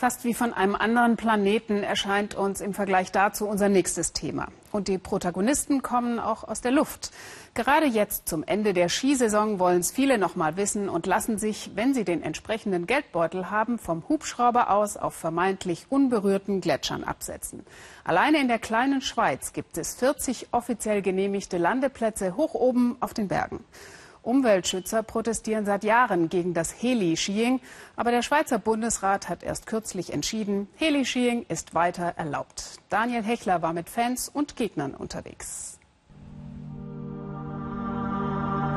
Fast wie von einem anderen Planeten erscheint uns im Vergleich dazu unser nächstes Thema. Und die Protagonisten kommen auch aus der Luft. Gerade jetzt zum Ende der Skisaison wollen es viele noch mal wissen und lassen sich, wenn sie den entsprechenden Geldbeutel haben, vom Hubschrauber aus auf vermeintlich unberührten Gletschern absetzen. Alleine in der kleinen Schweiz gibt es 40 offiziell genehmigte Landeplätze hoch oben auf den Bergen. Umweltschützer protestieren seit Jahren gegen das Heli-Skiing. Aber der Schweizer Bundesrat hat erst kürzlich entschieden, Heli-Skiing ist weiter erlaubt. Daniel Hechler war mit Fans und Gegnern unterwegs.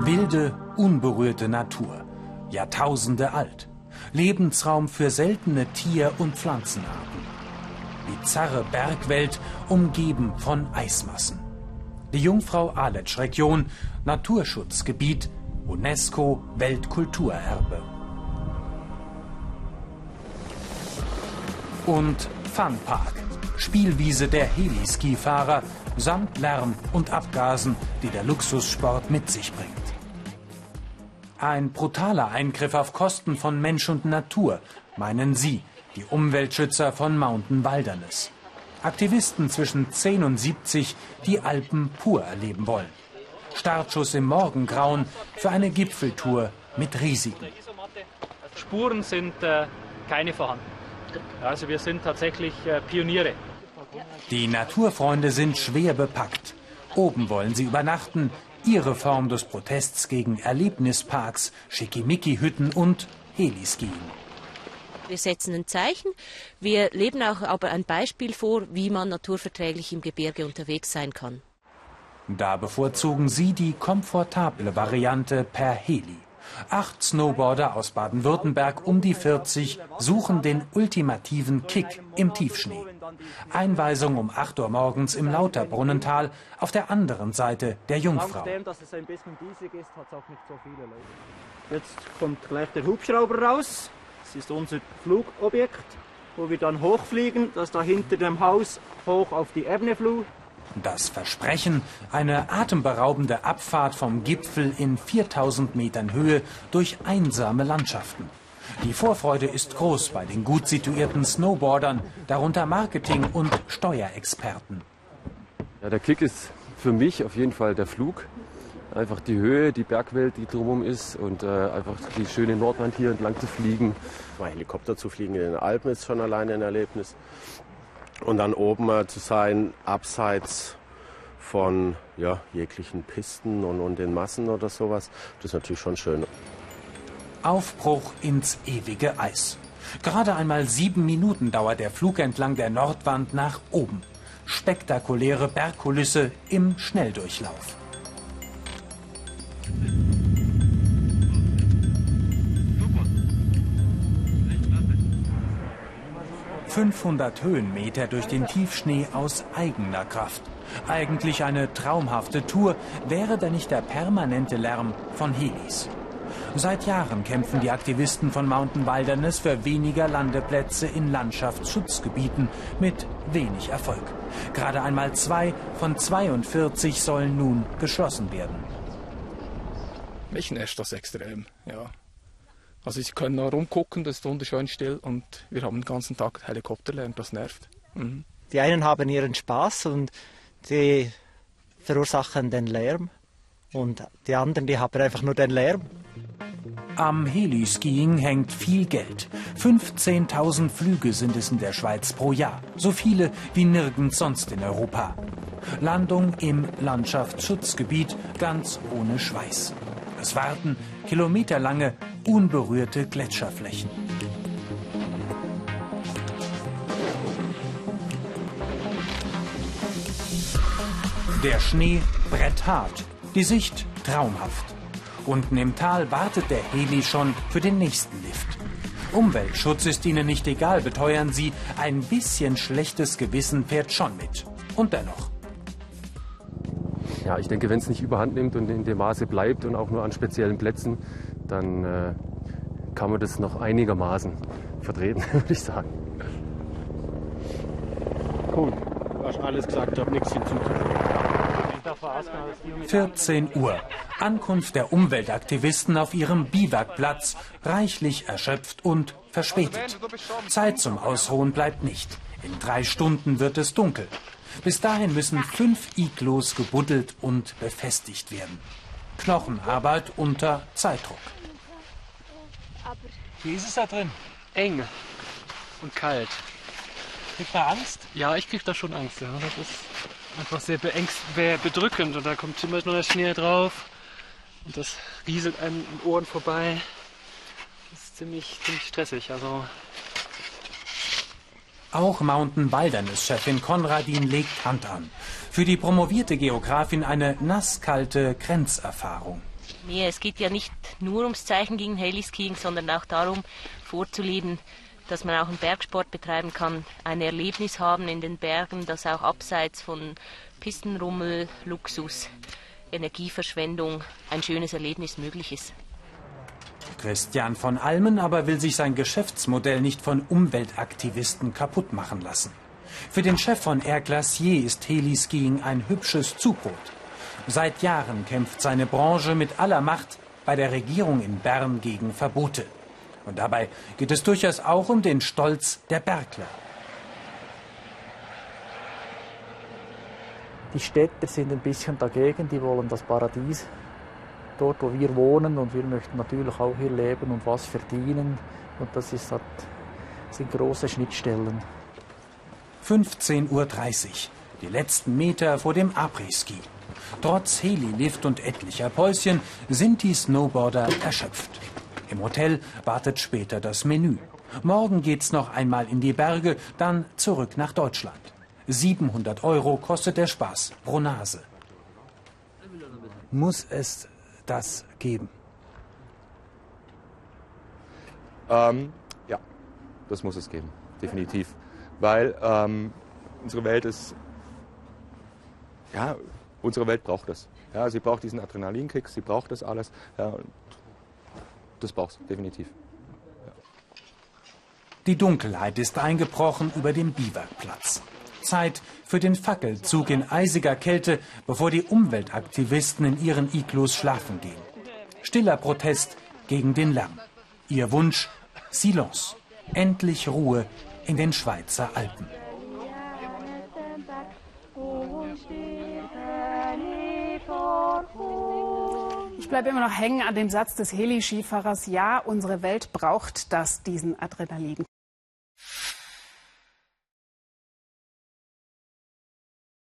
Wilde, unberührte Natur, Jahrtausende alt. Lebensraum für seltene Tier- und Pflanzenarten. Bizarre Bergwelt, umgeben von Eismassen. Die Jungfrau Aletsch-Region, Naturschutzgebiet, UNESCO Weltkulturerbe. Und Funpark, Spielwiese der Heliskifahrer, samt Lärm und Abgasen, die der Luxussport mit sich bringt. Ein brutaler Eingriff auf Kosten von Mensch und Natur, meinen Sie, die Umweltschützer von Mountain Wilderness. Aktivisten zwischen 10 und 70, die Alpen pur erleben wollen. Startschuss im Morgengrauen für eine Gipfeltour mit Risiken. Spuren sind äh, keine vorhanden. Also wir sind tatsächlich äh, Pioniere. Die Naturfreunde sind schwer bepackt. Oben wollen sie übernachten. Ihre Form des Protests gegen Erlebnisparks, Schickimicki-Hütten und Heliskiing. Wir setzen ein Zeichen. Wir leben auch aber ein Beispiel vor, wie man naturverträglich im Gebirge unterwegs sein kann. Da bevorzugen sie die komfortable Variante per Heli. Acht Snowboarder aus Baden-Württemberg um die 40 suchen den ultimativen Kick im Tiefschnee. Einweisung um 8 Uhr morgens im Lauterbrunnental auf der anderen Seite der Jungfrau. Jetzt kommt gleich der Hubschrauber raus. Das ist unser Flugobjekt, wo wir dann hochfliegen, das da hinter dem Haus hoch auf die Ebene flog. Das Versprechen, eine atemberaubende Abfahrt vom Gipfel in 4000 Metern Höhe durch einsame Landschaften. Die Vorfreude ist groß bei den gut situierten Snowboardern, darunter Marketing- und Steuerexperten. Ja, der Kick ist für mich auf jeden Fall der Flug einfach die Höhe, die Bergwelt, die drumherum ist und äh, einfach die schöne Nordwand hier entlang zu fliegen. Mal Helikopter zu fliegen in den Alpen ist schon alleine ein Erlebnis. Und dann oben äh, zu sein, abseits von ja, jeglichen Pisten und, und den Massen oder sowas, das ist natürlich schon schön. Aufbruch ins ewige Eis. Gerade einmal sieben Minuten dauert der Flug entlang der Nordwand nach oben. Spektakuläre Bergkulisse im Schnelldurchlauf. 500 Höhenmeter durch den Tiefschnee aus eigener Kraft. Eigentlich eine traumhafte Tour, wäre da nicht der permanente Lärm von Helis. Seit Jahren kämpfen die Aktivisten von Mountain Wilderness für weniger Landeplätze in Landschaftsschutzgebieten mit wenig Erfolg. Gerade einmal zwei von 42 sollen nun geschlossen werden. Mich nervt das extrem, ja. Also sie können noch rumgucken, das ist wunderschön still und wir haben den ganzen Tag Helikopterlärm, das nervt. Mhm. Die einen haben ihren Spaß und die verursachen den Lärm und die anderen, die haben einfach nur den Lärm. Am Heliskiing hängt viel Geld. 15.000 Flüge sind es in der Schweiz pro Jahr. So viele wie nirgends sonst in Europa. Landung im Landschaftsschutzgebiet ganz ohne Schweiß. Es warten kilometerlange, unberührte Gletscherflächen. Der Schnee bretthart, die Sicht traumhaft. Unten im Tal wartet der Heli schon für den nächsten Lift. Umweltschutz ist ihnen nicht egal, beteuern sie. Ein bisschen schlechtes Gewissen fährt schon mit. Und dennoch ja, ich denke, wenn es nicht überhand nimmt und in dem Maße bleibt und auch nur an speziellen Plätzen, dann äh, kann man das noch einigermaßen vertreten, würde ich sagen. Cool, du hast alles gesagt, ich habe nichts hinzuzufügen. 14 Uhr. Ankunft der Umweltaktivisten auf ihrem Biwakplatz, reichlich erschöpft und verspätet. Zeit zum Ausruhen bleibt nicht. In drei Stunden wird es dunkel. Bis dahin müssen fünf Iglos gebuddelt und befestigt werden. Knochenarbeit unter Zeitdruck. Wie ist es da drin? Eng und kalt. Kriegt man Angst? Ja, ich krieg da schon Angst. Ja. Das ist einfach sehr beängst bedrückend und da kommt zum Beispiel noch der Schnee drauf und das rieselt einem in den Ohren vorbei. Das ist ziemlich, ziemlich stressig. Also auch Mountain Wilderness-Chefin Konradin legt Hand an. Für die promovierte Geografin eine nasskalte Grenzerfahrung. Nee, es geht ja nicht nur ums Zeichen gegen Heliskiing, sondern auch darum, vorzuleben, dass man auch einen Bergsport betreiben kann, ein Erlebnis haben in den Bergen, das auch abseits von Pistenrummel, Luxus, Energieverschwendung ein schönes Erlebnis möglich ist. Christian von Almen aber will sich sein Geschäftsmodell nicht von Umweltaktivisten kaputt machen lassen. Für den Chef von Air Glacier ist Heliskiing ein hübsches Zubrot. Seit Jahren kämpft seine Branche mit aller Macht bei der Regierung in Bern gegen Verbote. Und dabei geht es durchaus auch um den Stolz der Bergler. Die Städter sind ein bisschen dagegen, die wollen das Paradies dort, wo wir wohnen und wir möchten natürlich auch hier leben und was verdienen. Und das ist, halt, sind große Schnittstellen. 15.30 Uhr, die letzten Meter vor dem Après-Ski. Trotz Heli-Lift und etlicher Päuschen sind die Snowboarder erschöpft. Im Hotel wartet später das Menü. Morgen geht's noch einmal in die Berge, dann zurück nach Deutschland. 700 Euro kostet der Spaß pro Nase. Muss es das geben? Ähm, ja, das muss es geben, definitiv. Weil ähm, unsere Welt ist, ja, unsere Welt braucht das. Ja, sie braucht diesen Adrenalinkick, sie braucht das alles. Ja, das braucht es, definitiv. Ja. Die Dunkelheit ist eingebrochen über dem Biwakplatz. Zeit für den Fackelzug in eisiger Kälte, bevor die Umweltaktivisten in ihren Iglos schlafen gehen. Stiller Protest gegen den Lärm. Ihr Wunsch Silence. Endlich Ruhe in den Schweizer Alpen. Ich bleibe immer noch hängen an dem Satz des Heli-Skifahrers. Ja, unsere Welt braucht das, diesen Adrenalin.